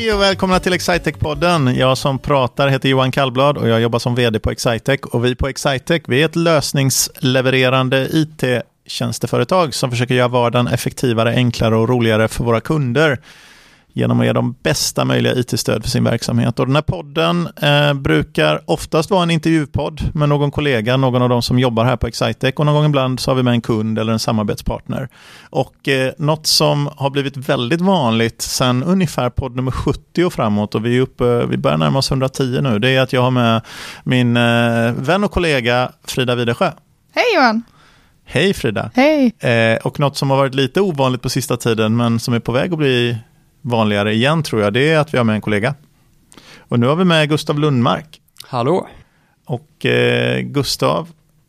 Hej och välkomna till Excitec-podden. Jag som pratar heter Johan Kallblad och jag jobbar som vd på Excitec. Och vi på Excitec vi är ett lösningslevererande IT-tjänsteföretag som försöker göra vardagen effektivare, enklare och roligare för våra kunder genom att ge dem bästa möjliga IT-stöd för sin verksamhet. Och den här podden eh, brukar oftast vara en intervjupodd med någon kollega, någon av dem som jobbar här på Excitec och någon gång ibland så har vi med en kund eller en samarbetspartner. Och eh, något som har blivit väldigt vanligt sedan ungefär podd nummer 70 och framåt och vi, är uppe, vi börjar närma oss 110 nu, det är att jag har med min eh, vän och kollega Frida Widesjö. Hej Johan! Hej Frida! Hej! Eh, och något som har varit lite ovanligt på sista tiden men som är på väg att bli vanligare igen tror jag, det är att vi har med en kollega. Och nu har vi med Gustav Lundmark. Hallå. Och eh, Gustav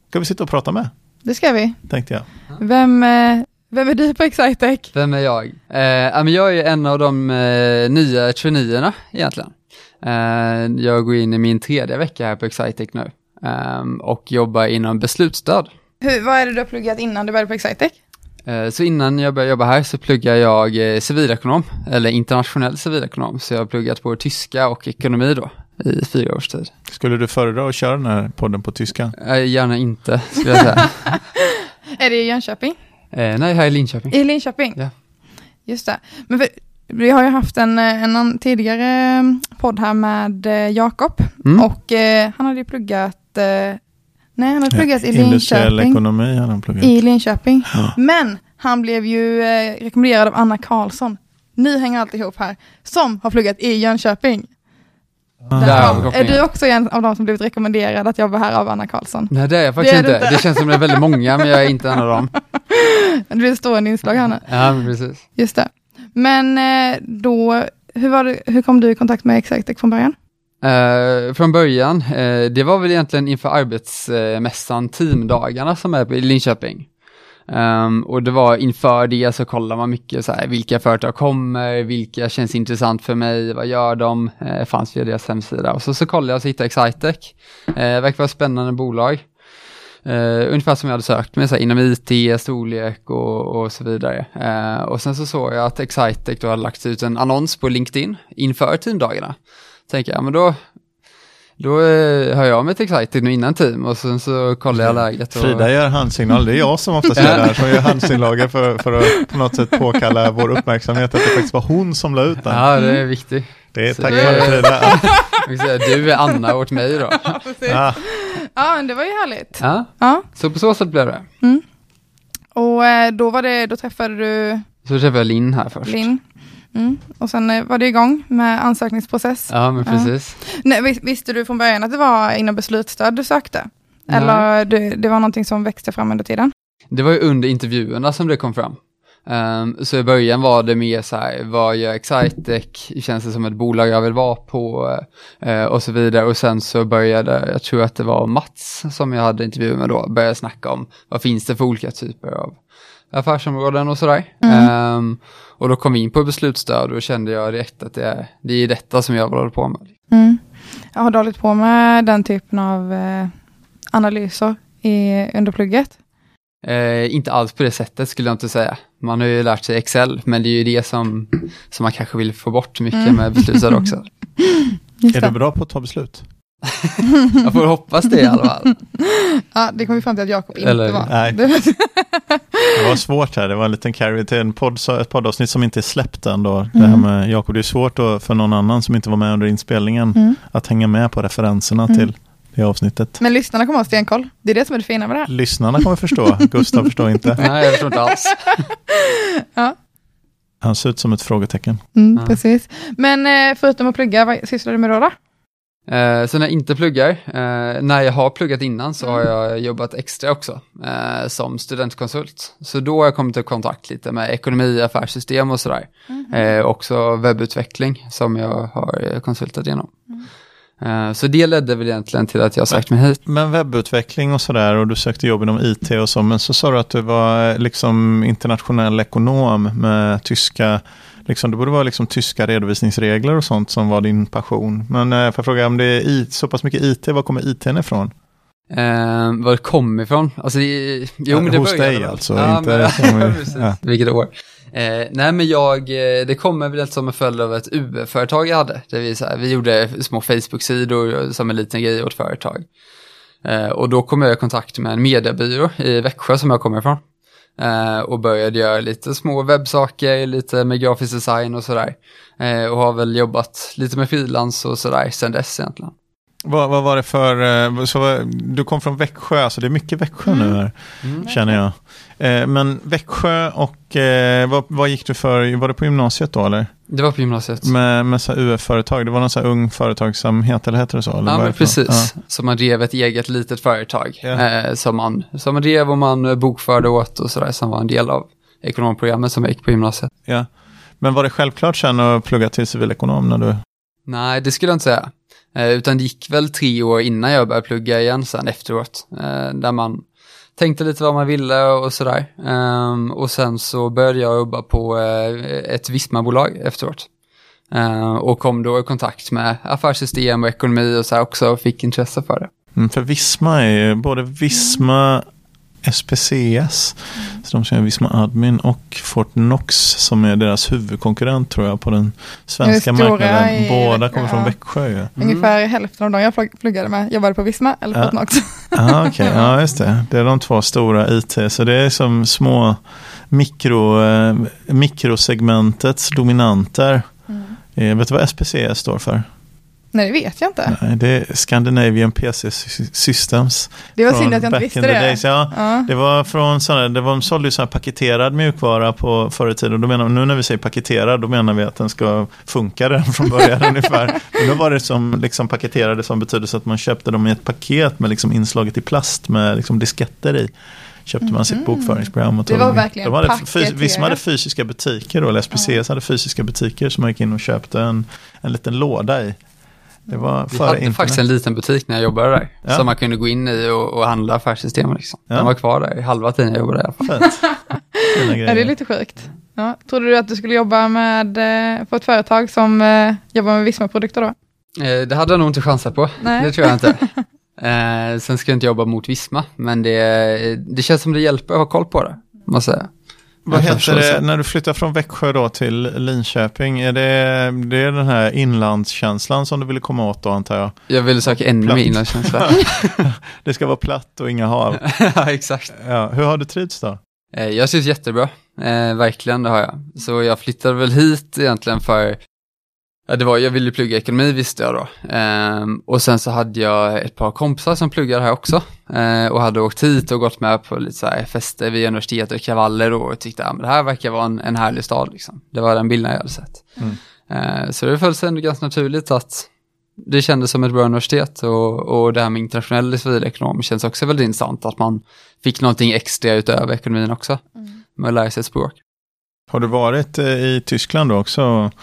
ska vi sitta och prata med, Det ska vi. tänkte jag. Vem, eh, vem är du på Excitec? Vem är jag? Eh, jag är en av de eh, nya traineerna egentligen. Eh, jag går in i min tredje vecka här på Excitec nu eh, och jobbar inom beslutsstöd. Hur, vad är det du har pluggat innan du började på Excitec? Eh, så innan jag började jobba här så pluggar jag eh, civilekonom, eller internationell civilekonom, så jag har pluggat på tyska och ekonomi då i fyra års tid. Skulle du föredra att köra den här podden på tyska? Eh, gärna inte, skulle jag säga. Är det i Jönköping? eh, nej, här i Linköping. I Linköping? Ja. Just det. Men för, vi har ju haft en, en tidigare podd här med Jakob Mm. och eh, han hade ju pluggat, eh, nej han hade pluggat i Industriell Linköping. ekonomi har han pluggat. I Linköping. Ja. Men han blev ju eh, rekommenderad av Anna Karlsson. Ni hänger alltid ihop här. Som har pluggat i Jönköping. Ah. Där har Är du också en av de som blivit rekommenderad att jobba här av Anna Karlsson? Nej, det är jag faktiskt Det är inte. inte. Det känns som det är väldigt många, men jag är inte en av dem. Det blir ett stående inslag här nu. Ja, precis. Just det. Men eh, då, hur, var det, hur kom du i kontakt med Exactec från början? Uh, från början, uh, det var väl egentligen inför arbetsmässan teamdagarna som är i Linköping. Um, och det var inför det så kollar man mycket så här, vilka företag kommer, vilka känns intressant för mig, vad gör de, uh, fanns via deras hemsida. Och så, så kollade jag och så hittade Exitec. Excitec, verkar vara ett spännande bolag. Uh, ungefär som jag hade sökt mig så här, inom IT, storlek och, och så vidare. Uh, och sen så såg jag att Excitec då hade lagt ut en annons på LinkedIn inför teamdagarna. Tänker jag, men då, då eh, hör jag mig till Excitec nu innan team och sen så kollar jag läget. Och, Frida gör handsignal, det är jag som oftast gör det här, som gör handsignaler för, för att på något sätt påkalla vår uppmärksamhet att det faktiskt var hon som la ut den. Ja, det är viktigt. Det är Så tack vare Frida. Du är Anna åt mig då. Ja, Ja, men det var ju härligt. Ja, Ja. så på så sätt blev det. Och eh, då, var det, då träffade du Så träffade jag Linn här först. Linn. Mm. Och sen eh, var det igång med ansökningsprocess. Ja, men Ja. precis. Nej, vis- visste du från början att det var inom beslutsstöd du sökte? Nej. Eller det, det var någonting som växte fram under tiden? Det var ju under intervjuerna som det kom fram. Ehm, så i början var det mer så här, vad gör Excitec? Känns det som ett bolag jag vill vara på? Eh, och så vidare. Och sen så började, jag tror att det var Mats som jag hade intervju med då, började snacka om vad finns det för olika typer av affärsområden och sådär. Ehm, och då kom vi in på beslutsstöd och då kände jag direkt att det är, det är detta som jag håller på med. Mm. Jag har du hållit på med den typen av eh, analyser i, under plugget? Eh, inte alls på det sättet skulle jag inte säga. Man har ju lärt sig Excel, men det är ju det som, som man kanske vill få bort mycket Mm. med beslutsstöd också. Just är det. du bra på att ta beslut? Jag får hoppas det i alla fall. Ja, det kom vi fram till att Jakob inte Eller- var. nej. Det- var svårt här, det var en liten carry till en podd, ett poddavsnitt som inte är släppt än då. Det Mm. här med Jakob, det är svårt då för någon annan som inte var med under inspelningen Mm. att hänga med på referenserna Mm. till det avsnittet. Men lyssnarna kommer ha stenkoll. Det är det som är det fina med det här. Lyssnarna kommer förstå, Gustav förstår inte. Nej, jag förstår inte alls. Han ser ut som ett frågetecken. Mm, Ja. Precis. Men eh, förutom att plugga, vad sysslar du med då? då? Eh, så när jag inte pluggar, eh, när jag har pluggat innan så har jag jobbat extra också eh, som studentkonsult. Så då har jag kommit i kontakt lite med ekonomi, affärssystem och sådär. Eh, också webbutveckling som jag har eh, konsultat igenom. Eh, så det ledde väl egentligen till att jag sökt mig hit. Men webbutveckling och sådär och du sökte jobb inom IT och så, men så sa du att du var eh, liksom internationell ekonom med tyska, liksom, det borde vara liksom tyska redovisningsregler och sånt som var din passion. Men eh, får jag fråga om det är IT, så pass mycket IT, var kommer IT ifrån? Eh, var det kom ifrån? Alltså, det, jo, men det hos dig väl- alltså, Ja, inte men, som i- ja. Vilket år. Eh, nej men jag, eh, det kommer väl som en följd av ett UF-företag jag hade. Där vi, så här, vi gjorde små Facebook-sidor som en liten grej åt företag. Eh, och då kom jag i kontakt med en mediebyrå i Växjö som jag kommer ifrån. Eh, och började göra lite små webbsaker, lite med grafisk design och sådär. Eh, och har väl jobbat lite med frilans och sådär sedan dess egentligen. Vad, vad var det för, eh, så, du kom från Växjö, alltså det är mycket Växjö nu här, Mm. känner jag. Eh, men Växjö och eh, vad, vad gick du för, var det på gymnasiet då eller? Det var på gymnasiet. Med, med så UF-företag, det var någon så här ung företagsamhet eller heter det så? Eller Ja, men precis. Så man drev ett eget litet företag Ja. eh, som, man, som man drev och man bokförde åt och sådär som var en del av ekonomprogrammet som jag gick på gymnasiet. Ja. ja. Men var det självklart sen att plugga till civilekonom när du... Nej, det skulle jag inte säga. Eh, utan det gick väl tre år innan jag började plugga igen sen efteråt. Eh, där man tänkte lite vad man ville och sådär. Ehm, och sen så började jag jobba på eh, ett Visma-bolag efteråt. Ehm, och kom då i kontakt med affärssystem och ekonomi och så här också och fick intresse för det. Mm, för Visma är ju både Visma, SPCS, så de som är Visma Admin och Fortnox som är deras huvudkonkurrent tror jag på den svenska marknaden. i- Båda kommer från ja. Växjö ju. Ungefär hälften av de jag plugg- pluggade med jobbade på Visma eller Ja. Fortnox. Ja, okej. Ja, just det. Det är de två stora IT. Så det är som små mikro, eh, mikrosegmentets dominanter. Mm. Eh, vet du vad SPCS står för? Nej, det vet jag inte. Nej, det är Scandinavian PC Systems. Det var synd att jag inte visste det. Days. Ja, Ja. Det var från sådana, det var, de sålde ju sån paketerad mjukvara på förr i tiden. Då menar, nu när vi säger paketerad, då menar vi att den ska funka redan från början ungefär. Men då var det som liksom paketerade som betyder så att man köpte dem i ett paket med liksom inslaget i plast med liksom disketter i. Köpte man sitt Mhm. bokföringsprogram. Och Det tog var dem. verkligen de hade, paketerat. Visma hade fysiska butiker då, eller SPCS hade fysiska butiker som man gick in och köpte en, en liten låda i. Det var Vi hade internet. faktiskt en liten butik när jag jobbade där. Ja. Som man kunde gå in i och, och handla affärssystem. Liksom. Ja. Den var kvar där i halva tiden jag jobbade där. Ja, det är lite sjukt. Ja. Trodde du att du skulle jobba med, eh, på ett företag som eh, jobbar med Visma-produkter då? Eh, det hade jag nog inte chansat på. Nej. Det tror jag inte. Eh, sen ska jag inte jobba mot Visma, men det, det känns som det hjälper att ha koll på det. Måste jag säga. Vad heter det när du flyttar från Växjö då till Linköping? Är det, det är den här inlandskänslan som du ville komma åt då antar jag? Jag ville söka ännu mer inlandskänsla. Det ska vara platt och inga hav. ja, exakt. Ja, hur har du trivts då? Eh, jag syns jättebra, eh, verkligen det har jag. Så jag flyttade väl hit egentligen för, ja, det var, jag ville plugga ekonomi visste jag då. Ehm, och sen så hade jag ett par kompisar som pluggade här också. Eh, och hade åkt hit och gått med på lite så här fester vid universitetet och kravaller och tyckte att det här verkar vara en, en härlig stad. Liksom. Det var den bilden jag hade sett. Mm. Eh, så det föll sig ändå ganska naturligt att det kändes som ett bra universitet och, och det här med internationell civilekonom känns också väldigt intressant att man fick någonting extra utöver ekonomin också med att lära sig ett språk. Har du varit eh, i Tyskland då också och,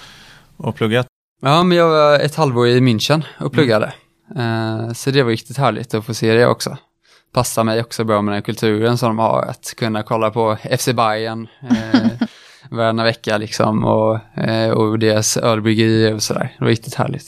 och pluggat? Ja, men jag var ett halvår i München och pluggade. Eh, så det var riktigt härligt att få se det också. Passar mig också bra med den kulturen som de har, att kunna kolla på FC Bayern eh, varannan vecka liksom och, eh, och deras ölbryggerier och sådär. Det var riktigt härligt.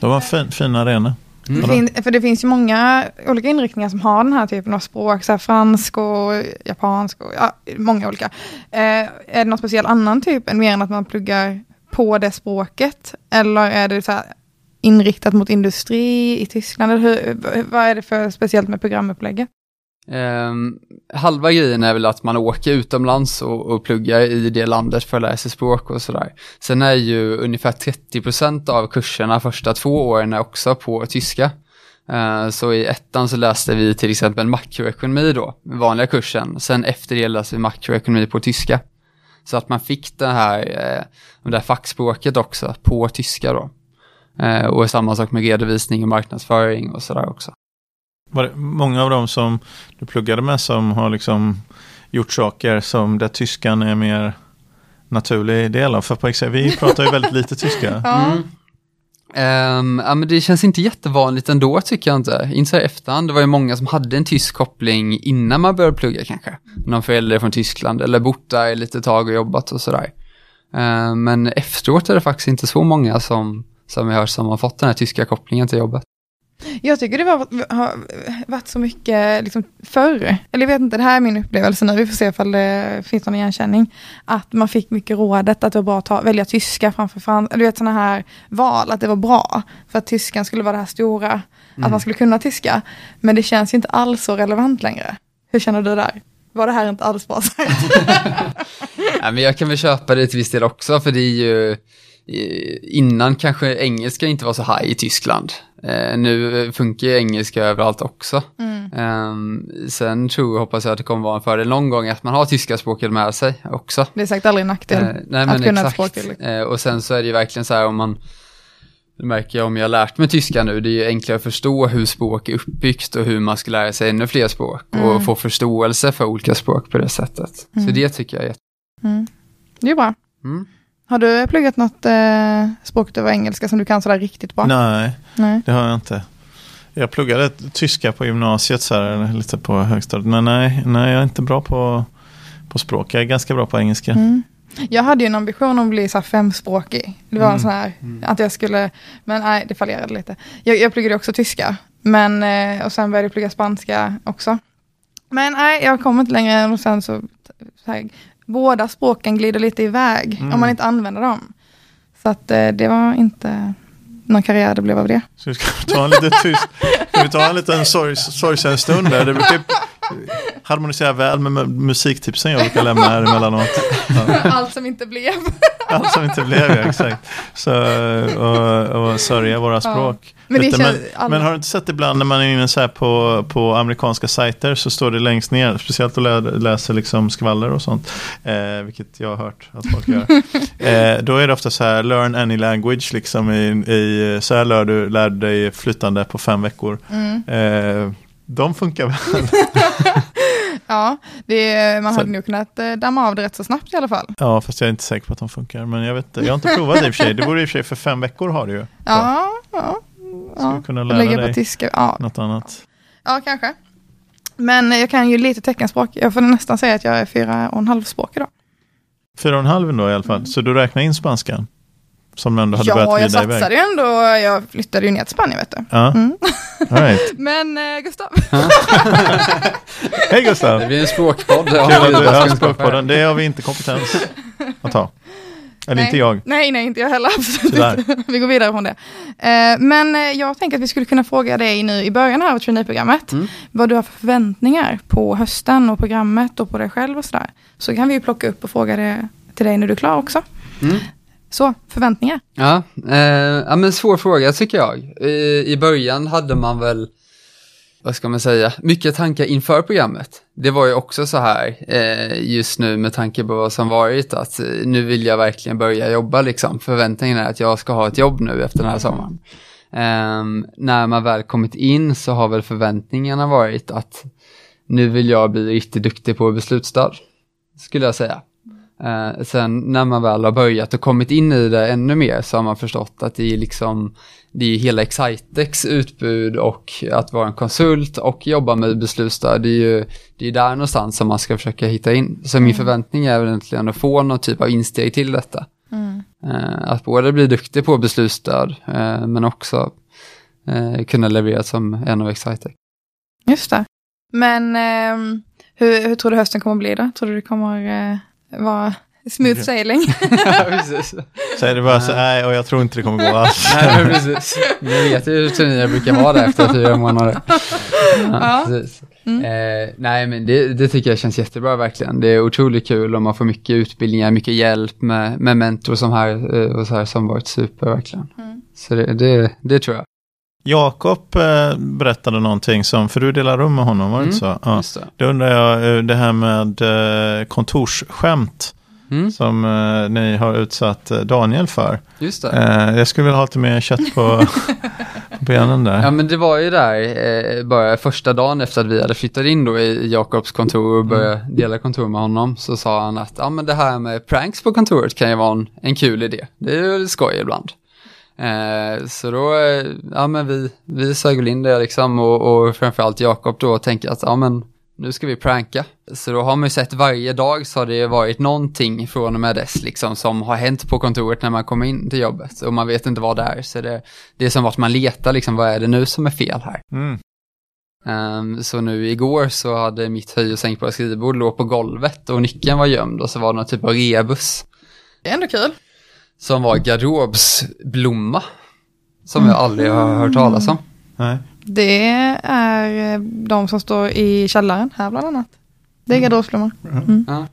Det var en fin, fin arena. Det Mm. fin, för det finns ju många olika inriktningar som har den här typen av språk, så här fransk och japansk och ja, många olika. Eh, är det någon speciell annan typ än mer än att man pluggar på det språket? Eller är det så här inriktat mot industri i Tyskland? Eller hur, vad är det för speciellt med programupplägget? Um, halva grejen är väl att man åker utomlands och, och pluggar i det landet för att lära sig språk och sådär. Sen är ju ungefär 30% av kurserna första två åren är också på tyska. Uh, så i ettan så läste vi till exempel makroekonomi då, vanliga kursen. Sen efter det läste vi makroekonomi på tyska. Så att man fick det här, eh, det här fackspråket också på tyska då. Eh, och samma sak med redovisning och marknadsföring och sådär också. Var det många av dem som du pluggade med som har liksom gjort saker som där tyskan är mer naturlig del av? För på Excel, vi pratar ju väldigt lite tyska. Mm. Um, ja, men det känns inte jättevanligt ändå tycker jag inte. Inte så här efterhand. Det var ju många som hade en tysk koppling innan man började plugga kanske. Någon förälder från Tyskland eller bott där lite tag och jobbat och sådär. Ehm, men efteråt är det faktiskt inte så många som, som jag har hört som har fått den här tyska kopplingen till jobbet. Jag tycker det var, har varit så mycket liksom, förr, eller jag vet inte, det här är min upplevelse nu, vi får se ifall det finns någon igenkänning, att man fick mycket rådet att det var bra att ta, välja tyska framför franska, du vet sådana här val, att det var bra, för att tyskan skulle vara det här stora, Mm. att man skulle kunna tyska, men det känns ju inte alls så relevant längre. Hur känner du där? Var det här inte alls bra sagt? Ja, men jag kan väl köpa det till viss del också, för det är ju eh, innan kanske engelska inte var så high i Tyskland. Eh, nu funkar ju engelska överallt också. Mm. Ehm, sen tror och hoppas jag att det kommer vara en fördel någon gång att man har tyska språket med sig också. Det är säkert aldrig en nackdel. Eh, nej, att kunna exakt. språk till, liksom. Eh, och sen så är det ju verkligen så här om man det märker jag om jag har lärt mig tyska nu, det är ju enklare att förstå hur språk är uppbyggt och hur man ska lära sig ännu fler språk Mm. och få förståelse för olika språk på det sättet. Så det tycker jag är jätte... Mm. Det är bra. Mm. Har du pluggat något eh, språk utöver engelska som du kan sådär riktigt bra? Nej, Nej. det har jag inte. Jag pluggade tyska på gymnasiet, så här, lite på högstadiet. Men nej, nej, jag är inte bra på, på språk. Jag är ganska bra på engelska. Mm. Jag hade ju en ambition om att bli så här femspråkig. Det var en Mm. sån här, att jag skulle, men nej, det fallerade lite. Jag, jag pluggade också tyska, men, eh, och sen började jag plugga spanska också. Men nej, jag kom inte längre och sen så, så här, båda språken glider lite iväg Mm. om man inte använder dem. Så att eh, det var inte någon karriär det blev av det. Så vi ska ta en liten tyst, ska vi ta en liten sorg, sorgsen stund där. Det brukar harmonisera väl med mu- musiktipsen jag brukar lämna här emellanåt. Ja, Allt som inte blev. Allt som inte blev, ja, exakt. Så, och, och sörja våra språk. Men det Lite, känns, men, men har du inte sett ibland när man är inne så på, på amerikanska sajter så står det längst ner, speciellt att lä, läser liksom skvaller och sånt, eh, vilket jag har hört att folk gör. eh, då är det ofta så här, learn any language, liksom i, i så här lär du, lär du dig flytande på fem veckor. mm. Eh, de funkar väl? Ja, det, man Så- hade nog kunnat eh, damma av det rätt så snabbt i alla fall. Ja, fast jag är inte säker på att de funkar. Men jag vet jag har inte provat det i och för sig. Det borde i och för sig för fem veckor har du ju. Ja, ja. Ska ja. kunna lära Lägga på dig tyska. Ja, något annat? ja, kanske. Men jag kan ju lite teckenspråk. Jag får nästan säga att jag är fyra och en halv språk idag. Fyra och en halv då i alla fall. Så du räknar in spanskan? Som du ändå hade Ja, börjat jag glida iväg? satsade ju ändå. Jag flyttade ju ner till Spanien, vet du. Ja, Mm. right. Men eh, Gustav, Hej Gustav! Det blir en språkpodd. Kul att du har språkpodden. Det har vi inte kompetens att ta. Eller Nej. inte jag. nej, nej, inte jag heller. Absolut inte. Vi går vidare från det. Eh, men eh, jag tänker att vi skulle kunna fråga dig nu i början här av traineeprogrammet. Mm. Vad du har för förväntningar på hösten och programmet och på dig själv och sådär. Så kan vi ju plocka upp och fråga det till dig när du är klar också. Mm. Så, förväntningar. Ja, eh, ja, men svår fråga tycker jag. I, I början hade man väl, vad ska man säga, mycket tankar inför programmet. Det var ju också så här, eh, just nu med tanke på vad som varit, att eh, nu vill jag verkligen börja jobba liksom. Förväntningen är att jag ska ha ett jobb nu efter den här sommaren. Eh, när man väl kommit in så har väl förväntningarna varit att nu vill jag bli riktigt duktig på beslutsstöd, skulle jag säga. Eh, sen när man väl har börjat och kommit in i det ännu mer så har man förstått att det är liksom det är hela Excitex utbud och att vara en konsult och jobba med beslutsstöd. Det är ju det är där någonstans som man ska försöka hitta in. Så min förväntning är egentligen att få någon typ av insteg till detta. Eh, att både bli duktig på beslutsstöd eh, men också kunna leverera som en av Excitex. Just det. Men ehm, hur, hur tror du hösten kommer bli då? Tror du det kommer vara smooth sailing? ja, precis. Så är det bara så, nej, och jag tror inte det kommer gå alls. Nej, men precis. Ni vet ju hur turnéer brukar vara där efter fyra månader. Ja, Ja. precis. Mm. Eh, nej, men det, det tycker jag känns jättebra verkligen. Det är otroligt kul och man får mycket utbildningar, mycket hjälp med, med mentor som här eh, och så här som varit super verkligen. Mm. Så det, det, det tror jag. Jakob eh, berättade någonting som, för du delar rum med honom, var det Mm. inte så? Ja. Det. Då undrar jag, eh, det här med eh, kontorsskämt Mm, som eh, ni har utsatt Daniel för. just det. Jag skulle vilja ha lite mer kött på, på benen där. Ja men det var ju där bara första dagen efter att vi hade flyttat in då i Jakobs kontor och började dela kontor med honom så sa han att ja men det här med pranks på kontoret kan ju vara en, en kul idé. Det är ju skoj ibland. Eh, så då, eh, ja men vi, vi sög väl in det liksom och, och framförallt Jakob då tänker att ja men nu ska vi pranka. Så då har man ju sett varje dag så har det varit någonting från och med dess liksom som har hänt på kontoret när man kommer in till jobbet och man vet inte vad det är. Så det, det är som att man letar liksom, vad är det nu som är fel här? Mm. Um, så nu igår så hade mitt höj och sänkbara skrivbord låg på golvet och nyckeln var gömd och så var det någon typ av rebus Det är ändå kul. Som var garderobsblomma. Som jag aldrig har hört talas om. Nej. Det är eh, de som står i källaren här bland annat. Det är garderobsblommor. Ja.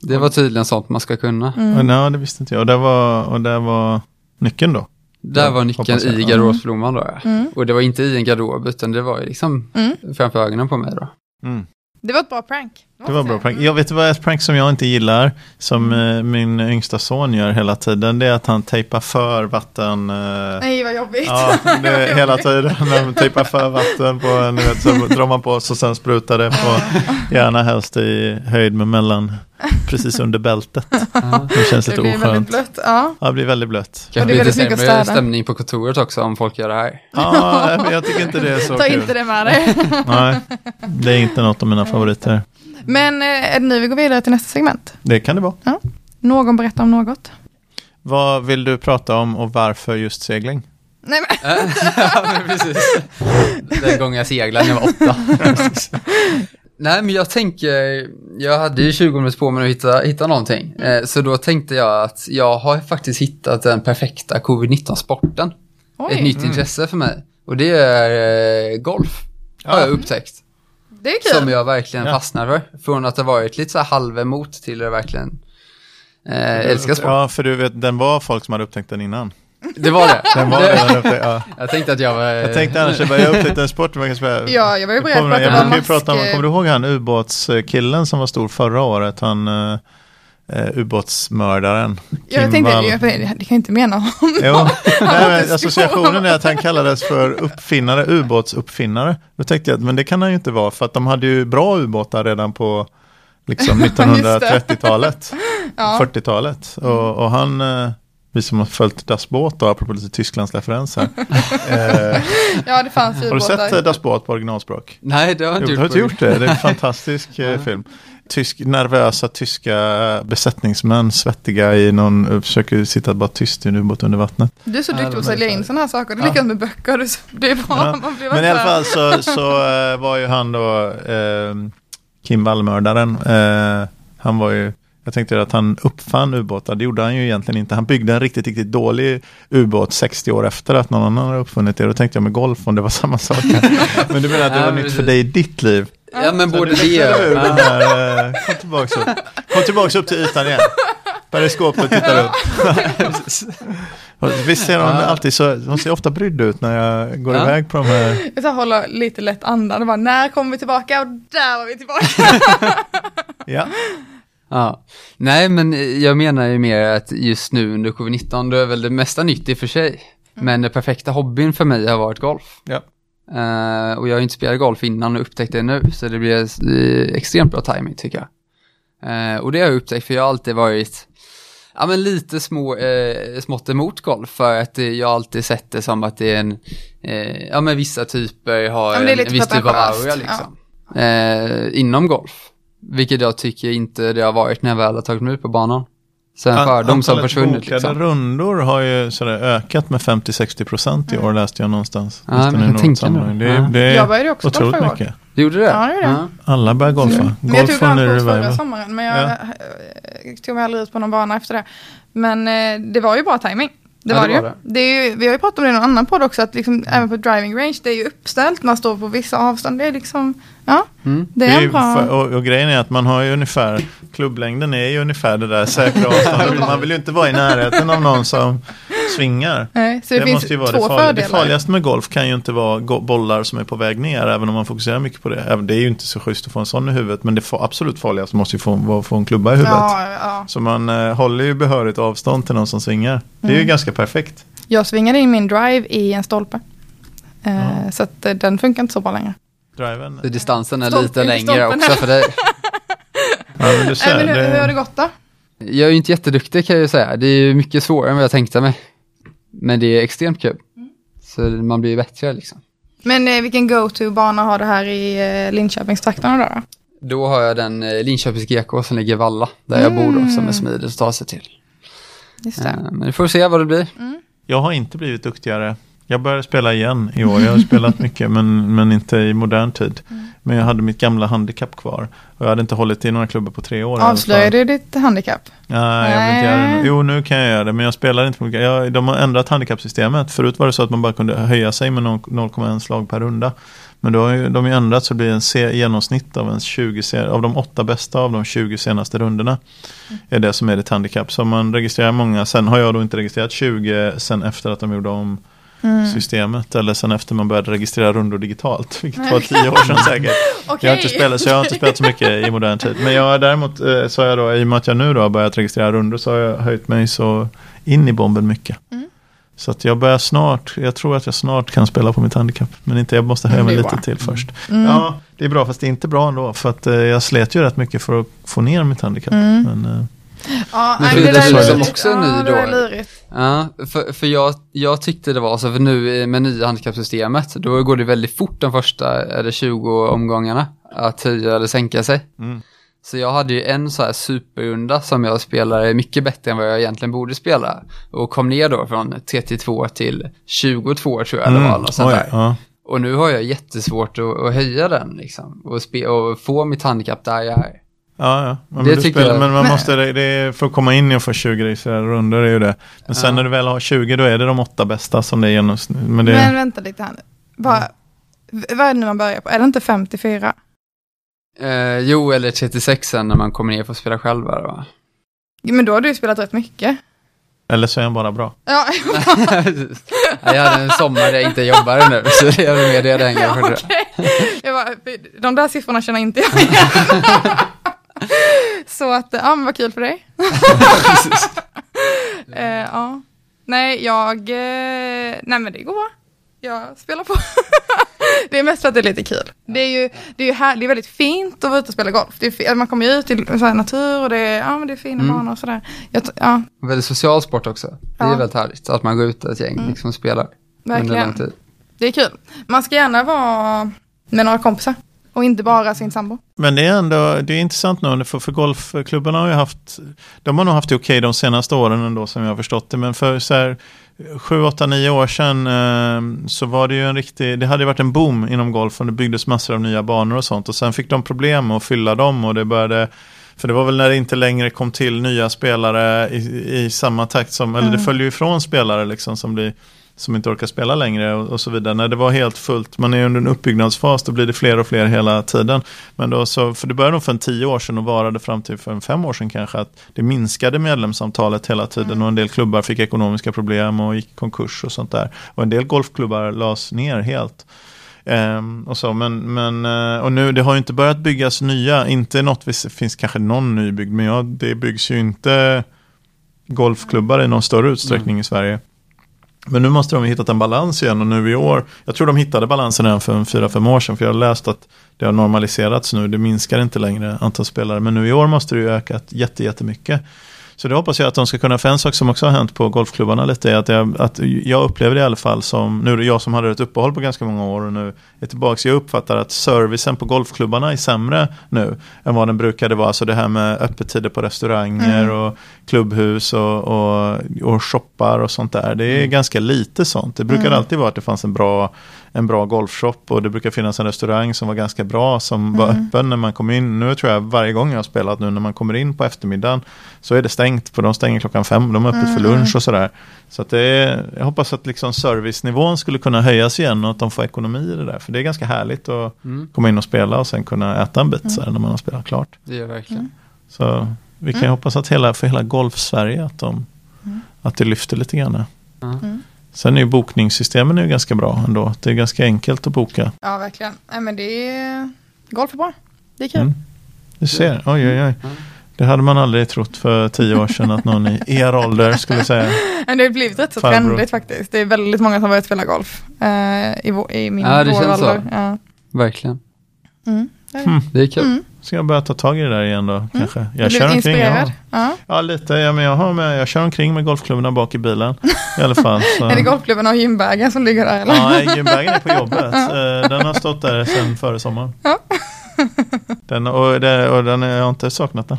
Det var tydligen sånt man ska kunna. Mm. Nej, det visste inte jag. Och där var, och där var nyckeln då? Där var nyckeln jag. i garderobsblomman då ja. Mm. Och det var inte i en garderob utan det var ju liksom Mm. framför ögonen på mig då. Mm. Det var ett bra prank. Det var bra prank. Jag vet vad ett prank som jag inte gillar, som eh, min yngsta son gör hela tiden, det är att han tejpar för vatten. Eh, Nej, vad jobbigt. Ja, det är hela tiden man tejpar för vatten på en, vet, så drar man på så sen sprutar det på, gärna helst i höjd med mellan, precis under bältet. Det känns det lite blir väldigt oskönt. blött. Ja. Ja, det blir väldigt blött. Kanske det är lite väldigt sämre stämning på kontoret också om folk gör det här. Ja, men jag tycker inte det är så Ta kul. inte det med dig. Nej, det är inte något av mina favoriter. Men eh, är det nu vi går vidare till nästa segment? Det kan det vara. Någon berättar om något? Vad vill du prata om och varför just segling? Nej, men, ja, men precis. Den gången jag seglade när jag var åtta. Nej, men jag tänker, jag hade ju 20 minuter på mig att hitta, hitta någonting. Eh, så då tänkte jag att jag har faktiskt hittat den perfekta covid-19-sporten. oj, Ett nytt intresse för mig. Och det är eh, golf, har jag upptäckt. Det är kul. Som jag verkligen Ja. fastnar för. Från att ha varit lite så här halvemot till att verkligen eh, älska sport. Ja, för du vet, den var folk som hade upptäckt den innan. Det var det. Den var upptäckt, ja. Jag tänkte att jag var... Jag tänkte annars, jag bara, jag upptäckte en sport, man kan spela. Ja, jag var ju beredd Kommer, på att det var mask... prata om, kommer du ihåg han ubåtskillen som var stor förra året? Han uh, ubåtsmördaren. Jag Kim tänkte, jag, det kan jag inte mena honom. Jo, nej, associationen är att han kallades för uppfinnare, ubåtsuppfinnare. Då tänkte jag att men det kan han ju inte vara för att de hade ju bra ubåtar redan på liksom Just det. 1930-talet, Ja. 40-talet. Och, och han, eh, vi som har följt Das Båt då, apropå lite Tysklands referenser. eh, ja, det fanns har du ubåtar. sett eh, Das Båt på originalspråk? Nej, det har jag Jo, inte du har gjort. inte gjort det, det är en fantastisk eh, film. Tysk, nervösa tyska besättningsmän, svettiga i någon, försöker sitta bara tyst i en ubåt under vattnet. Du är så duktig på att sälja in sådana här saker. Det är Ja. likadant med böcker. Det är bra. Ja. Man blir Men i alla bara- fall så, så eh, var ju han då, eh, Kim Wall-mördaren, eh, han var ju, jag tänkte att han uppfann ubåtar, det gjorde han ju egentligen inte. Han byggde en riktigt, riktigt dålig ubåt 60 år efter att någon annan hade uppfunnit det. Då tänkte jag med golf om det var samma sak. Men du menar att det var nytt för dig i ditt liv? Ja, men Så både det ur och... den här, eh, kom tillbaks upp. Kom tillbaks upp till ytan igen. Periskopet tittar upp. Och Visst ser hon Ja. alltid så, hon ser ofta brydd ut när jag går Ja. iväg på de här Jag så här håller lite lätt andan och bara, när kommer vi tillbaka? Och där var vi tillbaka. Ja, Ja. Nej, men jag menar ju mer att just nu under covid-19, då är väl det mesta nytt i och för sig. Men den perfekta hobbyn för mig har varit golf. ja. Eh, och jag har inte spelat golf innan och upptäckt det nu, så det blir extremt bra timing tycker jag. Eh, och det har jag upptäckt för jag har alltid varit ja, men lite små, eh, smått emot golf för att eh, jag har alltid sett det som att det är en, eh, ja men vissa typer har Ja, en, en viss typ av aura liksom. Eh, inom golf. Vilket jag tycker inte det har varit när jag väl har tagit mig ut på banan. Så en An- fördom som försvunnit liksom. rundor har ju sådär ökat med 50-60% i år läste jag någonstans. Ja, men i något tänka mig. sammanhang. Det, Ja. det är Jag började också golfa otroligt år. mycket. Det gjorde det? Ja, det gjorde jag. Alla börjar golfa. Men jag Golf tog dankort förra sommaren, men jag Ja. eh, tog mig aldrig ut på någon bana efter det. Men eh, det var ju bra timing. Det Ja, var det det var Det är ju. Vi har ju pratat om det i någon annan podd också, att liksom, även på driving range, det är ju uppställt, man står på vissa avstånd, det är liksom, ja, Mm. det är ju en bra... för, och, och grejen är att man har ju ungefär, klubblängden är ju ungefär det där säkra avståndet. man vill ju inte vara i närheten av någon som svingar. Nej, så det, Det, finns måste ju vara två det, farliga. det fördelar. farligaste med golf kan ju inte vara bollar som är på väg ner, även om man fokuserar mycket på det. Även, det är ju inte så schysst att få en sån i huvudet, men det absolut farligaste måste ju få, vara att få en klubba i huvudet. Ja, ja. Så man eh, håller ju behörigt avstånd till någon som svingar. Det är ju Mm. ganska perfekt. Jag svingade in min drive i en stolpe. Eh, Ja. Så att eh, den funkar inte så bra längre. Driven. Så distansen är Stolpen lite längre också för dig. Ja, men du ser, Äh, men hur, det- hur har det gått då? Jag är ju inte jätteduktig kan jag ju säga. Det är ju mycket svårare än vad jag tänkte mig. Men det är extremt kul. Så man blir ju bättre liksom. Men eh, vilken go-to-bana har du här i eh, Linköpingstrakterna då? då? Då har jag den eh, Linköpings GK som ligger i Valla, där jag bor då, som är smidigt att ta sig till. Just det. Eh, Men vi får se vad det blir. Jag har inte blivit duktigare. Jag började spela igen i år. Jag har spelat mycket men, men inte i modern tid. Men jag hade mitt gamla handikapp kvar. Och jag hade inte hållit i några klubbor på tre år. Avslöjade du ditt handikapp? Nej, jag vill inte göra det. Jo, nu kan jag göra det, men jag spelar inte mycket. Jag, de har ändrat handikappsystemet. Förut var det så att man bara kunde höja sig med 0 0,1 slag per runda. Men då har ju, de har ändrat så det blir en se, genomsnitt av, ens 20, se- av de åtta bästa av de 20 senaste rundorna. Är det som är ditt handikapp. Så man registrerar många. Sen har jag då inte registrerat 20 sen efter att de gjorde om Mm. systemet. Eller sen efter man började registrera rundor digitalt. Vilket var tio år sedan säkert. Okej. Jag har inte spelat, så jag har inte spelat så mycket i modern tid. Men jag däremot, eh, så har jag då, i och med att jag nu då har börjat registrera rundor så har jag höjt mig så in i bomben mycket. Mm. Så att jag börjar snart, jag tror att jag snart kan spela på mitt handikapp. Men inte, jag måste höja Mm, mig lite till först. Mm. Ja, det är bra fast det är inte bra ändå. För att eh, jag slet ju rätt mycket för att få ner mitt handikapp. Mm. Men, eh, Ja, Men Frida det där är lurigt. också ja, ny det är då. Ja, för, för jag, jag tyckte det var så, för nu med nya handikappsystemet, då går det väldigt fort de första, är det 20 omgångarna, att höja eller sänka sig. mm. Så jag hade ju en så här superrunda som jag spelade mycket bättre än vad jag egentligen borde spela. Och kom ner då från 32 till 22 tror jag det var, något sånt Oj, där. ja. Och nu har jag jättesvårt att, att höja den liksom. Och, spe, och få mitt handikapp där jag är. Ja, ja. Men, Det tycker spelar, jag- men man måste, det är, för att komma in i och få 20 registrerade runder är ju det. Men sen Ja. när du väl har 20 då är det de åtta bästa som det är genomsnitt. Men det, Men vänta lite här nu. Vad, v- vad är det nu man börjar på? Är det inte 54? Eh, jo, eller 36 sen när man kommer ner för att spela själv va? Men då har du ju spelat rätt mycket. Eller så är han bara bra. Ja, Ja, jag hade en sommar där jag inte jobbade nu, så det är väl mer det hänger jag. bara, för De där siffrorna känner inte jag igen. Så att, ja men vad kul för dig. Eh, ja. Nej, jag, eh, nej men det går bra. Jag spelar på. det är mest för att det är lite kul. Det är ju, det är ju här, det är väldigt fint att vara ute och spela golf. Är, man kommer ju ut till så natur och det är, ja, men det är fina Mm. banor och sådär. Jag, ja, Väldigt social sport också. Det är Ja. väldigt härligt att man går ut ett gäng liksom och spelar verkligen. Det är kul. Man ska gärna vara med några kompisar och inte bara sin sambo. Men det är ändå, det är intressant nu, för, för golfklubbarna har ju haft, de har nog haft det okej de senaste åren ändå som jag har förstått det, men för så här, sju, åtta, nio år sedan eh, så var det ju en riktig, det hade ju varit en boom inom golfen, det byggdes massor av nya banor och sånt och sen fick de problem att fylla dem och det började för det var väl när det inte längre kom till nya spelare i, i samma takt som, eller det Mm. följer ju ifrån spelare liksom som blir som inte orkar spela längre och, och så vidare. När det var helt fullt, man är under en uppbyggnadsfas, då blir det fler och fler hela tiden. Men då så, för det började nog för en tio år sedan och varade fram till för en fem år sedan kanske, att det minskade medlemsantalet hela tiden och en del klubbar fick ekonomiska problem och gick i konkurs och sånt där. Och en del golfklubbar lades ner helt. Ehm, och så, men, men, eh, och nu, det har ju inte börjat byggas nya, inte något, det finns kanske någon nybyggd, men ja, det byggs ju inte golfklubbar i någon större utsträckning i Sverige. Men nu måste de ha hittat en balans igen och nu i år, jag tror de hittade balansen redan för en fyra, fem år sedan, för jag har läst att det har normaliserats nu, det minskar inte längre antal spelare, men nu i år måste det ju ökat jätte, jättemycket. Så det hoppas jag att de ska kunna, för en sak som också har hänt på golfklubbarna lite är att jag, att jag upplever det i alla fall som, nu är det jag som hade ett uppehåll på ganska många år och nu är tillbaka, jag uppfattar att servicen på golfklubbarna är sämre nu än vad den brukade vara, alltså det här med öppettider på restauranger Mm. och klubbhus och, och, och shoppar och sånt där, det är Mm. ganska lite sånt. Det brukade Mm. alltid vara att det fanns en bra en bra golfshop och det brukar finnas en restaurang som var ganska bra som var Mm. öppen när man kom in. Nu tror jag varje gång jag har spelat nu när man kommer in på eftermiddagen så är det stängt för de stänger klockan fem, de är öppet för Mm. lunch och sådär. Så att det är, jag hoppas att liksom servicenivån skulle kunna höjas igen och att de får ekonomi i det där. För det är ganska härligt att Mm, komma in och spela och sen kunna äta en bit så här när man har spelat klart. det gör verkligen. Så vi kan ju Mm. hoppas att hela, för hela golf-Sverige att, de, Mm. att det lyfter lite grann. Mm. Sen är ju bokningssystemen är ju ganska bra ändå. Det är ganska enkelt att boka. Ja, verkligen. Nej, men det är, golf är bra. Det är kul. Mm. Du ser, oj oj oj. Det hade man aldrig trott för tio år sedan att någon i er ålder skulle säga. Men det har blivit rätt så Farbror. trendigt faktiskt. Det är väldigt många som har börjat spela golf eh, i, i min Ja, det vår känns så. ålder. Ja. Verkligen. Mm. det är- Mm. Det är kul. Mm. Ska jag börja ta tag i det där igen då kanske. Mm. Du Jag blev kör omkring. Ja. Ja. ja, lite. Ja, men jag, har med, jag kör omkring med golfklubborna bak i bilen. I alla fall. Så. Är det golfklubben och gymbägen som ligger där eller? Ja, nej, gymbagen är på jobbet. Eh, Den har stått där sedan före sommaren. Ja. Den, och, det, och den, jag har inte saknat den.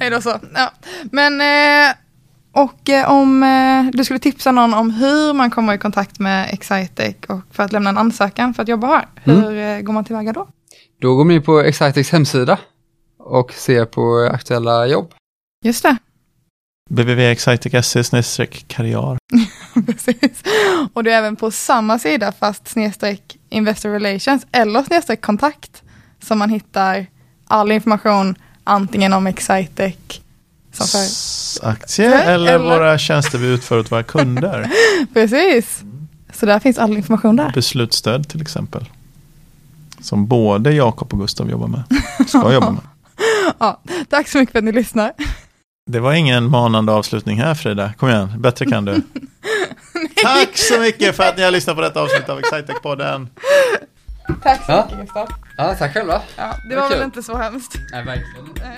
Hej då så. Ja. Men, eh, och eh, om eh, du skulle tipsa någon om hur man kommer i kontakt med Excitec och för att lämna en ansökan för att jobba här, Mm. hur eh, går man tillväga då? Då går man in på Excitex hemsida och ser på aktuella jobb. Just det, www.excitec.se karriär. precis. Och det är även på samma sida fast snedstreck Investor Relations eller snedstreck kontakt som man hittar all information antingen om Excitec som för, S- Aktie Eller- eller eller- våra tjänster vi utför åt våra kunder. Precis. Så där finns all information där. Beslutsstöd till exempel. Som både Jakob och Gustav jobbar med. Ska jobba med. Ja, tack så mycket för att ni lyssnar. Det var ingen manande avslutning här Frida. Kom igen, bättre kan du. Tack så mycket för att ni har lyssnat på detta avsnitt av Excitec-podden. Tack så Ja. mycket Gustav. Ja, tack själva. Ja, det Vad var väl kul. inte så hemskt. Nej, verkligen inte.